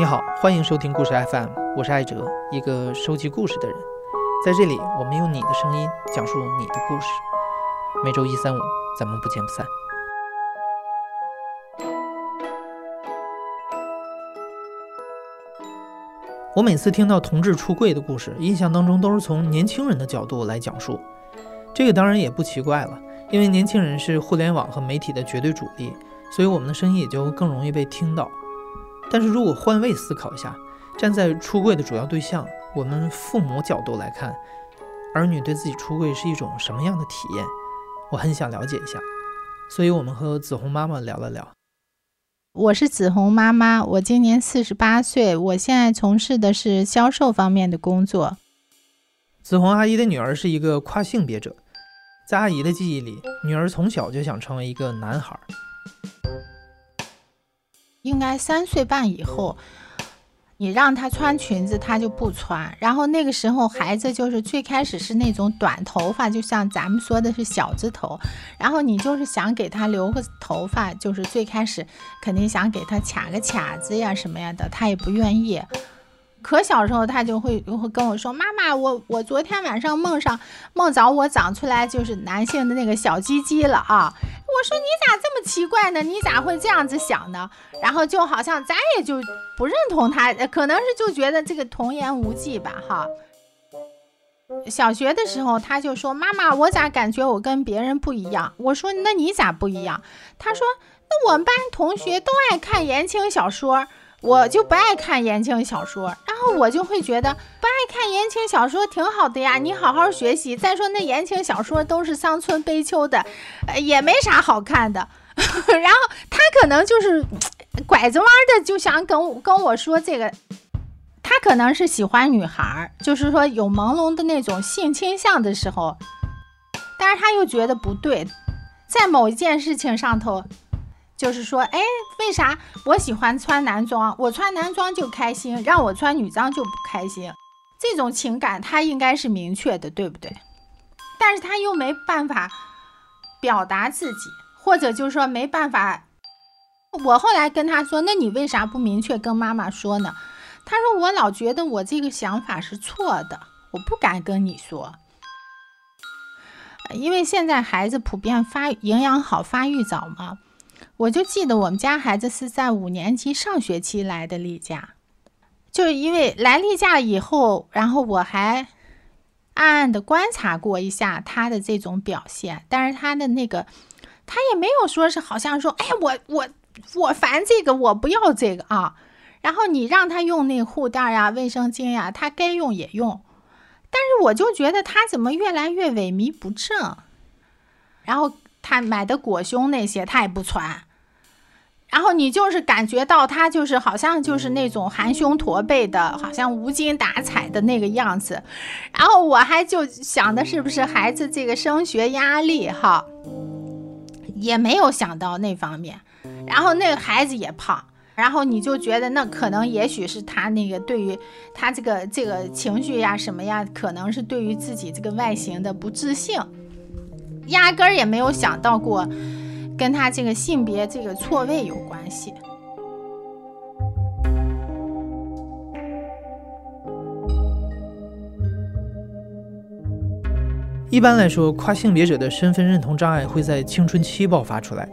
你好，欢迎收听故事 FM，我是艾哲，一个收集故事的人。在这里，我们用你的声音讲述你的故事。每周一、三、五，咱们不见不散。我每次听到同志出柜的故事，印象当中都是从年轻人的角度来讲述。这个当然也不奇怪了，因为年轻人是互联网和媒体的绝对主力，所以我们的声音也就更容易被听到。但是如果换位思考一下，站在出柜的主要对象，我们父母角度来看，儿女对自己出柜是一种什么样的体验？我很想了解一下，所以我们和紫红妈妈聊了聊。我是紫红妈妈，我今年四十八岁，我现在从事的是销售方面的工作。紫红阿姨的女儿是一个跨性别者，在阿姨的记忆里，女儿从小就想成为一个男孩。应该三岁半以后。你让他穿裙子，他就不穿。然后那个时候，孩子就是最开始是那种短头发，就像咱们说的是小字头。然后你就是想给他留个头发，就是最开始肯定想给他卡个卡子呀什么样的，他也不愿意。可小时候他就会会跟我说：“妈妈，我我昨天晚上梦上梦着我长出来就是男性的那个小鸡鸡了啊！”我说：“你咋这么奇怪呢？你咋会这样子想呢？”然后就好像咱也就不认同他，可能是就觉得这个童言无忌吧哈。小学的时候他就说：“妈妈，我咋感觉我跟别人不一样？”我说：“那你咋不一样？”他说：“那我们班同学都爱看言情小说。”我就不爱看言情小说，然后我就会觉得不爱看言情小说挺好的呀，你好好学习。再说那言情小说都是伤春悲秋的，也没啥好看的。然后他可能就是拐着弯的就想跟跟我说这个，他可能是喜欢女孩，就是说有朦胧的那种性倾向的时候，但是他又觉得不对，在某一件事情上头。就是说，哎，为啥我喜欢穿男装，我穿男装就开心，让我穿女装就不开心？这种情感他应该是明确的，对不对？但是他又没办法表达自己，或者就是说没办法。我后来跟他说，那你为啥不明确跟妈妈说呢？他说我老觉得我这个想法是错的，我不敢跟你说，因为现在孩子普遍发营养好，发育早嘛。我就记得我们家孩子是在五年级上学期来的例假，就是因为来例假以后，然后我还暗暗的观察过一下他的这种表现，但是他的那个他也没有说是好像说，哎，我我我烦这个，我不要这个啊。然后你让他用那护垫呀、卫生巾呀，他该用也用，但是我就觉得他怎么越来越萎靡不振，然后他买的裹胸那些他也不穿。然后你就是感觉到他就是好像就是那种含胸驼背的，好像无精打采的那个样子。然后我还就想的是不是孩子这个升学压力哈，也没有想到那方面。然后那个孩子也胖，然后你就觉得那可能也许是他那个对于他这个这个情绪呀什么呀，可能是对于自己这个外形的不自信，压根儿也没有想到过。跟他这个性别这个错位有关系。一般来说，跨性别者的身份认同障碍会在青春期爆发出来，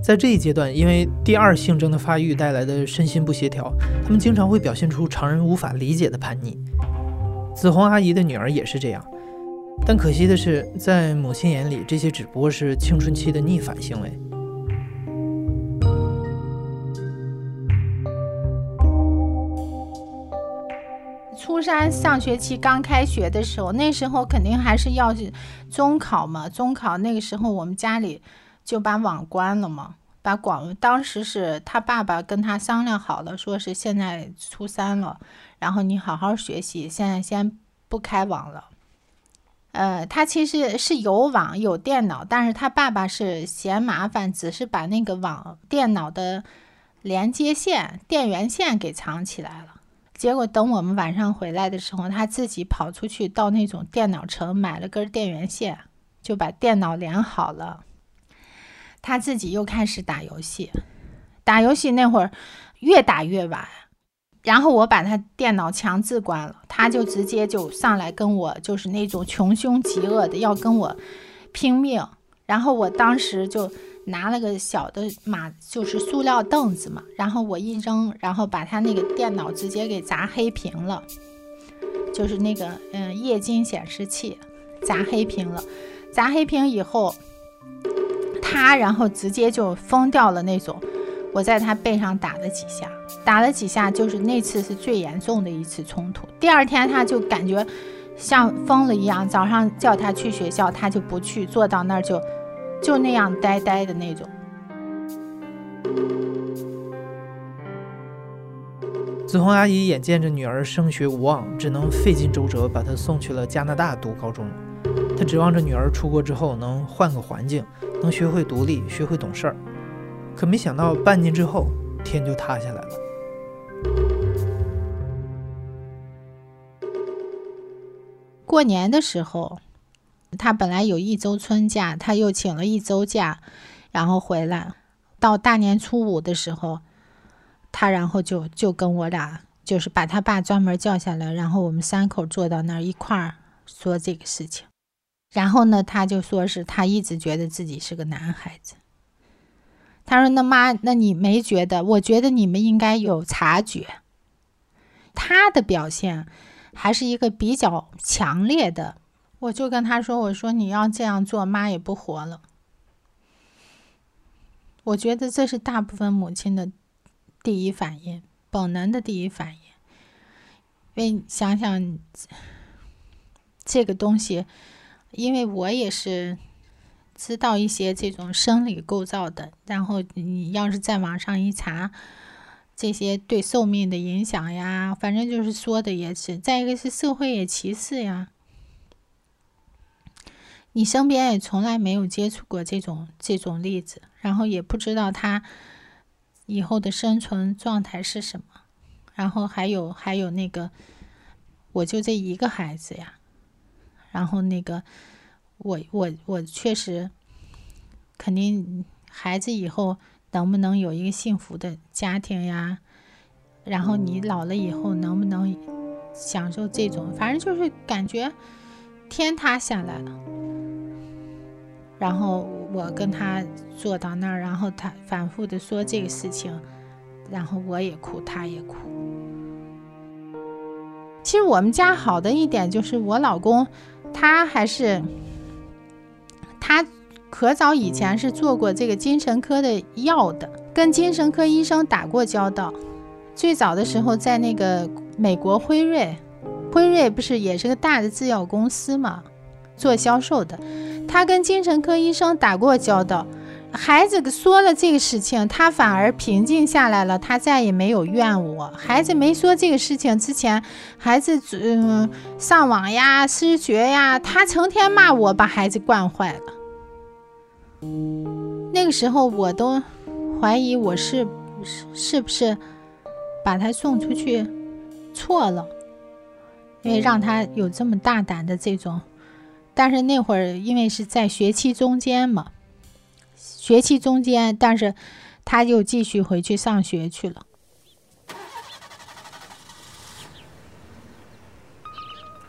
在这一阶段，因为第二性征的发育带来的身心不协调，他们经常会表现出常人无法理解的叛逆。紫红阿姨的女儿也是这样。但可惜的是，在母亲眼里，这些只不过是青春期的逆反行为。初三上学期刚开学的时候，那时候肯定还是要中考嘛。中考那个时候，我们家里就把网关了嘛，把广当时是他爸爸跟他商量好了，说是现在初三了，然后你好好学习，现在先不开网了。呃，他其实是有网有电脑，但是他爸爸是嫌麻烦，只是把那个网电脑的连接线、电源线给藏起来了。结果等我们晚上回来的时候，他自己跑出去到那种电脑城买了根电源线，就把电脑连好了。他自己又开始打游戏，打游戏那会儿越打越晚，然后我把他电脑强制关了，他就直接就上来跟我就是那种穷凶极恶的要跟我拼命。然后我当时就拿了个小的马，就是塑料凳子嘛，然后我一扔，然后把他那个电脑直接给砸黑屏了，就是那个嗯液晶显示器砸黑屏了，砸黑屏以后，他然后直接就疯掉了那种。我在他背上打了几下，打了几下，就是那次是最严重的一次冲突。第二天他就感觉像疯了一样，早上叫他去学校，他就不去，坐到那儿就就那样呆呆的那种。子红阿姨眼见着女儿升学无望，只能费尽周折把她送去了加拿大读高中。她指望着女儿出国之后能换个环境，能学会独立，学会懂事儿。可没想到，半年之后，天就塌下来了。过年的时候，他本来有一周春假，他又请了一周假，然后回来。到大年初五的时候，他然后就就跟我俩，就是把他爸专门叫下来，然后我们三口坐到那儿一块儿说这个事情。然后呢，他就说是他一直觉得自己是个男孩子。他说：“那妈，那你没觉得？我觉得你们应该有察觉。他的表现还是一个比较强烈的。我就跟他说：‘我说你要这样做，妈也不活了。’我觉得这是大部分母亲的第一反应，本能的第一反应。因为想想这个东西，因为我也是。”知道一些这种生理构造的，然后你要是在网上一查，这些对寿命的影响呀，反正就是说的也是。再一个是社会也歧视呀，你身边也从来没有接触过这种这种例子，然后也不知道他以后的生存状态是什么，然后还有还有那个，我就这一个孩子呀，然后那个。我我我确实，肯定孩子以后能不能有一个幸福的家庭呀？然后你老了以后能不能享受这种？反正就是感觉天塌下来了。然后我跟他坐到那儿，然后他反复的说这个事情，然后我也哭，他也哭。其实我们家好的一点就是我老公，他还是。他可早以前是做过这个精神科的药的，跟精神科医生打过交道。最早的时候在那个美国辉瑞，辉瑞不是也是个大的制药公司嘛，做销售的。他跟精神科医生打过交道，孩子说了这个事情，他反而平静下来了，他再也没有怨我。孩子没说这个事情之前，孩子嗯上网呀、失学呀，他成天骂我，把孩子惯坏了。那个时候我都怀疑我是是不是把他送出去错了，因为让他有这么大胆的这种。但是那会儿因为是在学期中间嘛，学期中间，但是他又继续回去上学去了。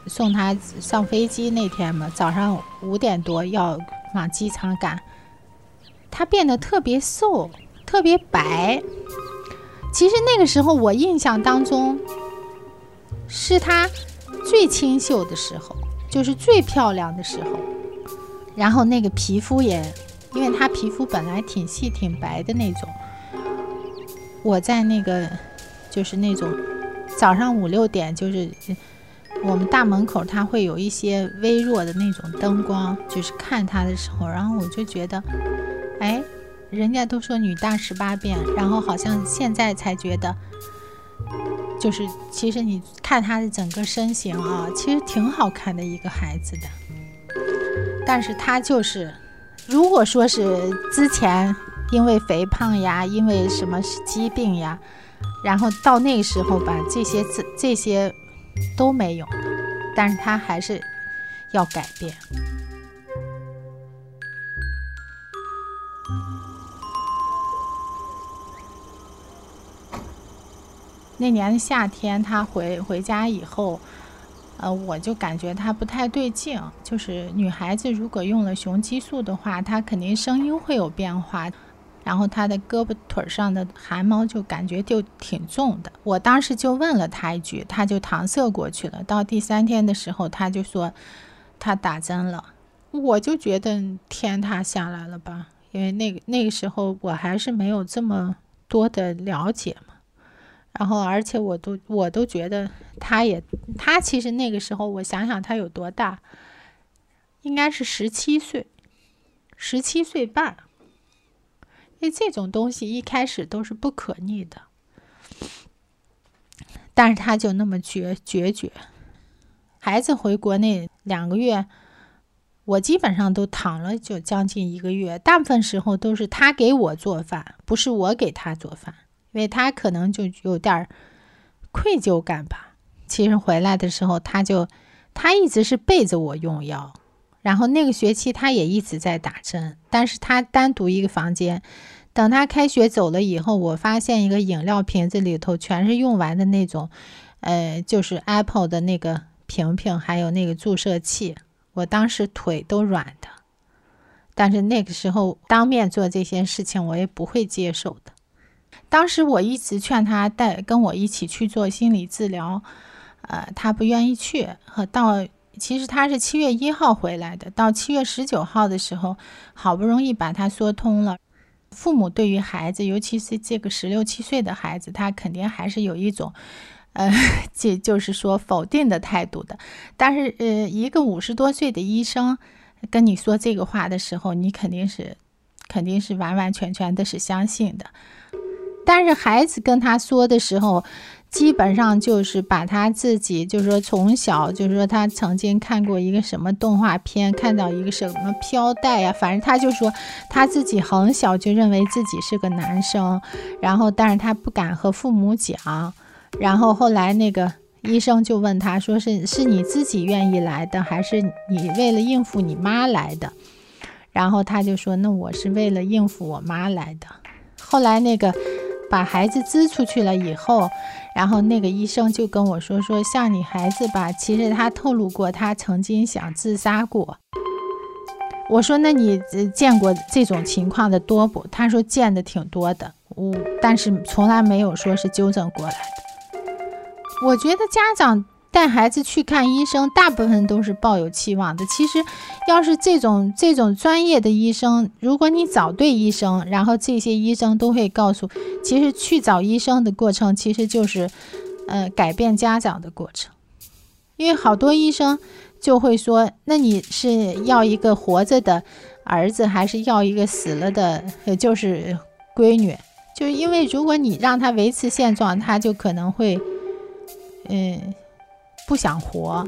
送他上飞机那天嘛，早上五点多要往机场赶。他变得特别瘦，特别白。其实那个时候，我印象当中是他最清秀的时候，就是最漂亮的时候。然后那个皮肤也，因为他皮肤本来挺细、挺白的那种。我在那个就是那种早上五六点，就是我们大门口，他会有一些微弱的那种灯光，就是看他的时候，然后我就觉得。哎，人家都说女大十八变，然后好像现在才觉得，就是其实你看她的整个身形啊，其实挺好看的一个孩子的。但是她就是，如果说是之前因为肥胖呀，因为什么疾病呀，然后到那个时候吧，这些这这些都没有，但是她还是要改变。那年的夏天，他回回家以后，呃，我就感觉他不太对劲。就是女孩子如果用了雄激素的话，她肯定声音会有变化，然后她的胳膊腿上的汗毛就感觉就挺重的。我当时就问了他一句，他就搪塞过去了。到第三天的时候，他就说他打针了，我就觉得天塌下来了吧，因为那个那个时候我还是没有这么多的了解嘛。然后，而且我都我都觉得他也，他其实那个时候，我想想他有多大，应该是十七岁，十七岁半。因为这种东西一开始都是不可逆的，但是他就那么决决绝。孩子回国内两个月，我基本上都躺了就将近一个月，大部分时候都是他给我做饭，不是我给他做饭。因为他可能就有点愧疚感吧。其实回来的时候，他就他一直是背着我用药，然后那个学期他也一直在打针，但是他单独一个房间。等他开学走了以后，我发现一个饮料瓶子里头全是用完的那种，呃，就是 Apple 的那个瓶瓶，还有那个注射器。我当时腿都软的，但是那个时候当面做这些事情，我也不会接受的。当时我一直劝他带跟我一起去做心理治疗，呃，他不愿意去。和到其实他是七月一号回来的，到七月十九号的时候，好不容易把他说通了。父母对于孩子，尤其是这个十六七岁的孩子，他肯定还是有一种，呃，这就是说否定的态度的。但是，呃，一个五十多岁的医生跟你说这个话的时候，你肯定是肯定是完完全全的是相信的。但是孩子跟他说的时候，基本上就是把他自己，就是说从小，就是说他曾经看过一个什么动画片，看到一个什么飘带呀，反正他就说他自己很小就认为自己是个男生，然后但是他不敢和父母讲，然后后来那个医生就问他说是是你自己愿意来的，还是你为了应付你妈来的？然后他就说那我是为了应付我妈来的。后来那个。把孩子支出去了以后，然后那个医生就跟我说：“说像你孩子吧，其实他透露过他曾经想自杀过。”我说：“那你见过这种情况的多不？”他说：“见的挺多的，我但是从来没有说是纠正过来的。”我觉得家长。带孩子去看医生，大部分都是抱有期望的。其实，要是这种这种专业的医生，如果你找对医生，然后这些医生都会告诉，其实去找医生的过程，其实就是，呃，改变家长的过程。因为好多医生就会说，那你是要一个活着的儿子，还是要一个死了的，就是闺女？就是因为如果你让他维持现状，他就可能会，嗯。不想活，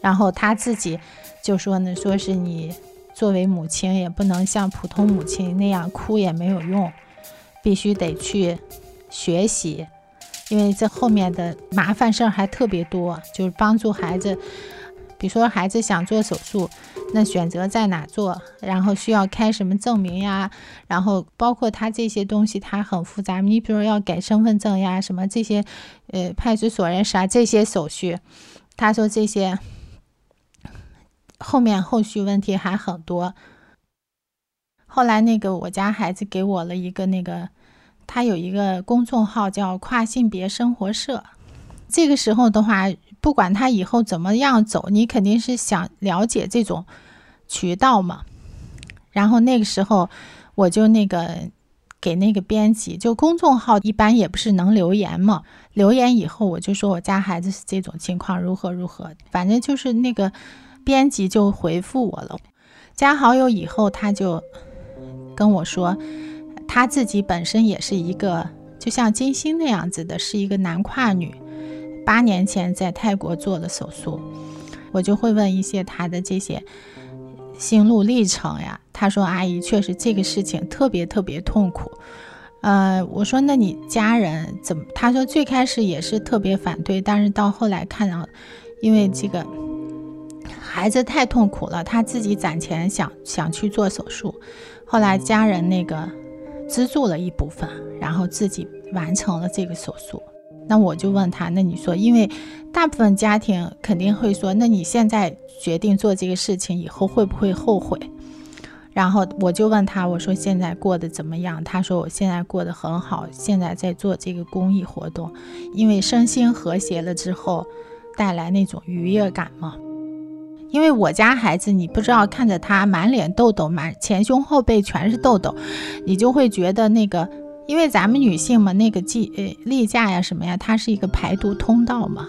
然后他自己就说呢，说是你作为母亲也不能像普通母亲那样哭也没有用，必须得去学习，因为这后面的麻烦事儿还特别多，就是帮助孩子，比如说孩子想做手术，那选择在哪做，然后需要开什么证明呀，然后包括他这些东西，他很复杂，你比如说要改身份证呀，什么这些。呃，派出所人啥这些手续，他说这些后面后续问题还很多。后来那个我家孩子给我了一个那个，他有一个公众号叫跨性别生活社。这个时候的话，不管他以后怎么样走，你肯定是想了解这种渠道嘛。然后那个时候我就那个。给那个编辑，就公众号一般也不是能留言嘛。留言以后，我就说我家孩子是这种情况，如何如何。反正就是那个编辑就回复我了。加好友以后，他就跟我说，他自己本身也是一个就像金星那样子的，是一个男跨女。八年前在泰国做了手术，我就会问一些他的这些。心路历程呀，他说：“阿姨，确实这个事情特别特别痛苦。”呃，我说：“那你家人怎么？”他说：“最开始也是特别反对，但是到后来看到，因为这个孩子太痛苦了，他自己攒钱想想去做手术，后来家人那个资助了一部分，然后自己完成了这个手术。”那我就问他，那你说，因为大部分家庭肯定会说，那你现在决定做这个事情，以后会不会后悔？然后我就问他，我说现在过得怎么样？他说我现在过得很好，现在在做这个公益活动，因为身心和谐了之后，带来那种愉悦感嘛。因为我家孩子，你不知道看着他满脸痘痘，满前胸后背全是痘痘，你就会觉得那个，因为咱们女性嘛，那个季呃例假呀什么呀，它是一个排毒通道嘛，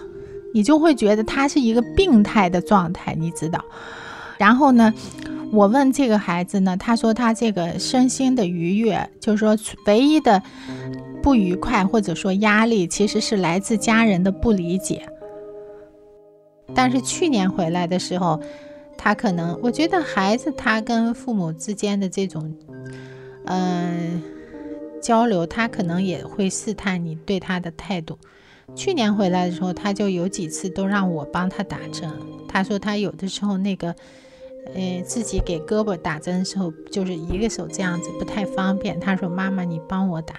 你就会觉得它是一个病态的状态，你知道。然后呢？我问这个孩子呢，他说他这个身心的愉悦，就是说唯一的不愉快或者说压力，其实是来自家人的不理解。但是去年回来的时候，他可能我觉得孩子他跟父母之间的这种嗯交流，他可能也会试探你对他的态度。去年回来的时候，他就有几次都让我帮他打针。他说他有的时候那个。呃，自己给胳膊打针的时候，就是一个手这样子不太方便。他说：“妈妈，你帮我打。”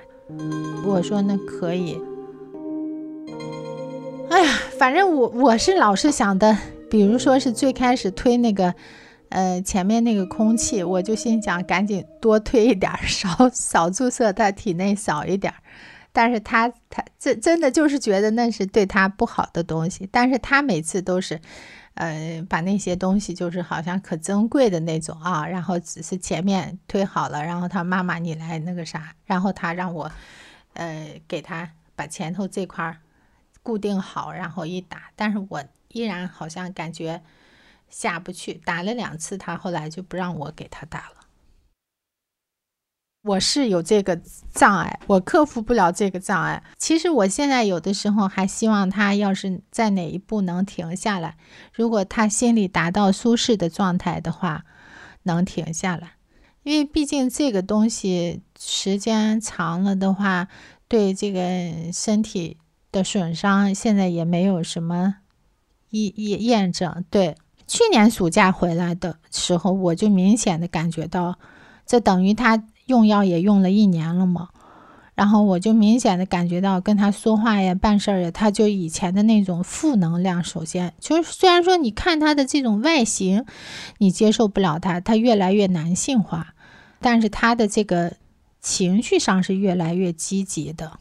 我说：“那可以。”哎呀，反正我我是老是想的，比如说是最开始推那个，呃，前面那个空气，我就心想赶紧多推一点，少少注射他体内少一点。但是他他这真的就是觉得那是对他不好的东西，但是他每次都是。呃，把那些东西就是好像可珍贵的那种啊，然后只是前面推好了，然后他妈妈你来那个啥，然后他让我，呃，给他把前头这块固定好，然后一打，但是我依然好像感觉下不去，打了两次，他后来就不让我给他打了。我是有这个障碍，我克服不了这个障碍。其实我现在有的时候还希望他要是在哪一步能停下来，如果他心里达到舒适的状态的话，能停下来。因为毕竟这个东西时间长了的话，对这个身体的损伤现在也没有什么验验验证。对，去年暑假回来的时候，我就明显的感觉到，这等于他。用药也用了一年了嘛，然后我就明显的感觉到跟他说话呀、办事儿呀，他就以前的那种负能量。首先就是虽然说你看他的这种外形，你接受不了他，他越来越男性化，但是他的这个情绪上是越来越积极的。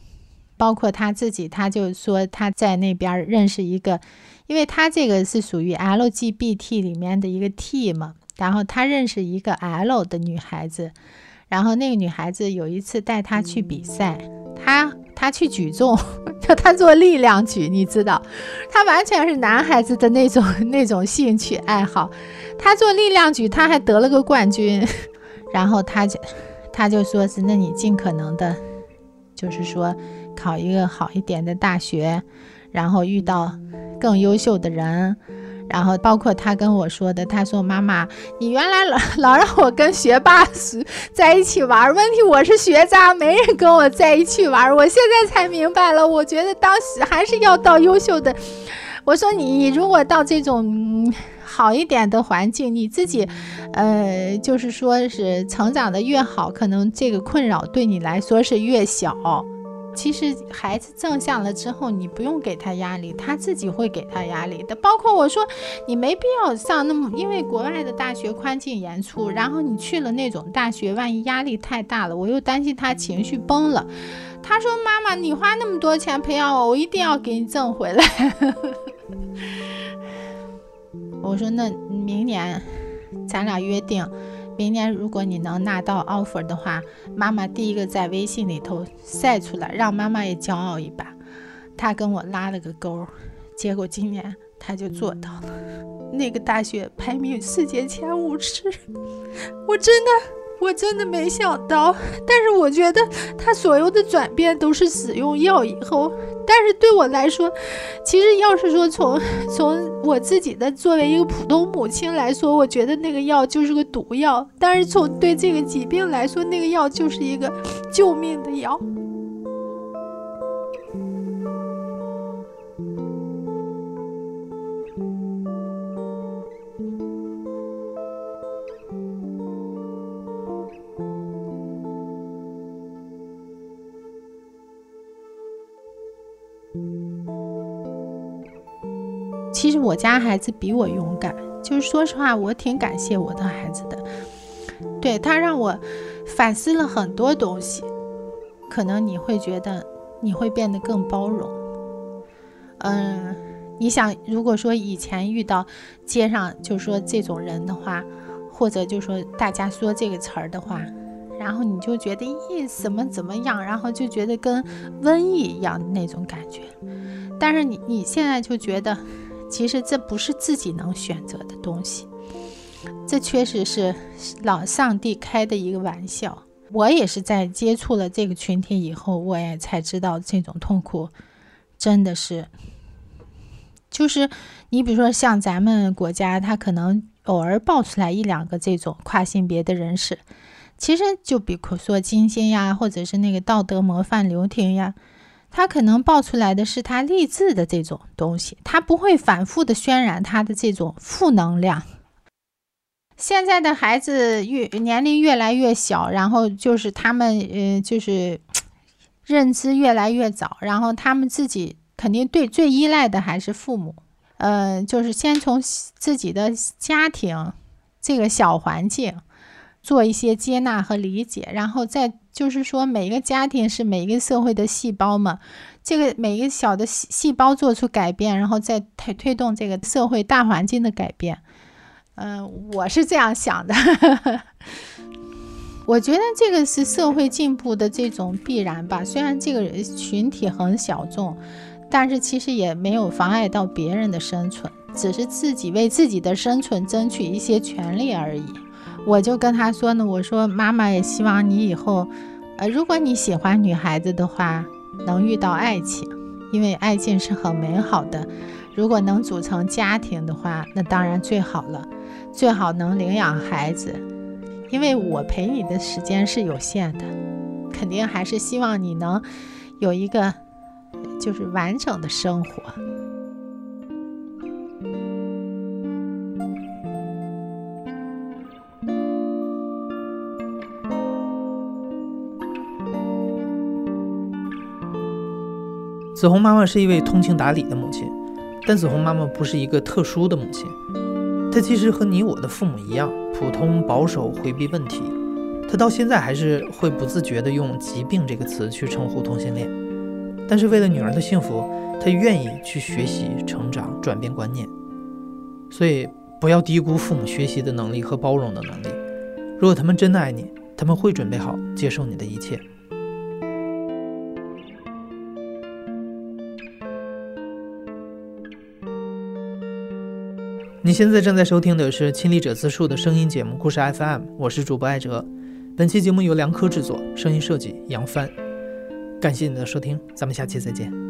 包括他自己，他就说他在那边认识一个，因为他这个是属于 LGBT 里面的一个 T 嘛，然后他认识一个 L 的女孩子。然后那个女孩子有一次带他去比赛，他他去举重，就他做力量举，你知道，他完全是男孩子的那种那种兴趣爱好。他做力量举，他还得了个冠军。然后他就他就说是，那你尽可能的，就是说考一个好一点的大学，然后遇到更优秀的人。然后包括他跟我说的，他说：“妈妈，你原来老老让我跟学霸在一起玩，问题我是学渣，没人跟我在一起玩。我现在才明白了，我觉得当时还是要到优秀的。我说你如果到这种好一点的环境，你自己，呃，就是说是成长的越好，可能这个困扰对你来说是越小。”其实孩子正向了之后，你不用给他压力，他自己会给他压力的。包括我说，你没必要上那么，因为国外的大学宽进严出，然后你去了那种大学，万一压力太大了，我又担心他情绪崩了。他说：“妈妈，你花那么多钱培养我，我一定要给你挣回来。”我说：“那明年咱俩约定。”明年如果你能拿到 offer 的话，妈妈第一个在微信里头晒出来，让妈妈也骄傲一把。他跟我拉了个钩，结果今年他就做到了，那个大学排名世界前五十，我真的。我真的没想到，但是我觉得他所有的转变都是使用药以后。但是对我来说，其实要是说从从我自己的作为一个普通母亲来说，我觉得那个药就是个毒药。但是从对这个疾病来说，那个药就是一个救命的药。其实我家孩子比我勇敢，就是说实话，我挺感谢我的孩子的。对他让我反思了很多东西，可能你会觉得你会变得更包容。嗯，你想，如果说以前遇到街上就说这种人的话，或者就说大家说这个词儿的话，然后你就觉得咦怎么怎么样，然后就觉得跟瘟疫一样的那种感觉。但是你你现在就觉得，其实这不是自己能选择的东西。这确实是老上帝开的一个玩笑。我也是在接触了这个群体以后，我也才知道这种痛苦真的是，就是你比如说像咱们国家，他可能偶尔爆出来一两个这种跨性别的人士，其实就比如说金星呀，或者是那个道德模范刘婷呀，他可能爆出来的是他励志的这种东西，他不会反复的渲染他的这种负能量。现在的孩子越年龄越来越小，然后就是他们，呃，就是认知越来越早，然后他们自己肯定对最依赖的还是父母，呃，就是先从自己的家庭这个小环境做一些接纳和理解，然后再就是说每一个家庭是每一个社会的细胞嘛，这个每一个小的细细胞做出改变，然后再推推动这个社会大环境的改变。嗯，我是这样想的。我觉得这个是社会进步的这种必然吧。虽然这个群体很小众，但是其实也没有妨碍到别人的生存，只是自己为自己的生存争取一些权利而已。我就跟他说呢，我说妈妈也希望你以后，呃，如果你喜欢女孩子的话，能遇到爱情，因为爱情是很美好的。如果能组成家庭的话，那当然最好了。最好能领养孩子，因为我陪你的时间是有限的，肯定还是希望你能有一个就是完整的生活。紫红妈妈是一位通情达理的母亲，但紫红妈妈不是一个特殊的母亲。她其实和你我的父母一样，普通、保守、回避问题。她到现在还是会不自觉地用“疾病”这个词去称呼同性恋。但是为了女儿的幸福，她愿意去学习、成长、转变观念。所以不要低估父母学习的能力和包容的能力。如果他们真的爱你，他们会准备好接受你的一切。你现在正在收听的是亲历者自述的声音节目《故事 FM》，我是主播艾哲。本期节目由梁科制作，声音设计杨帆。感谢你的收听，咱们下期再见。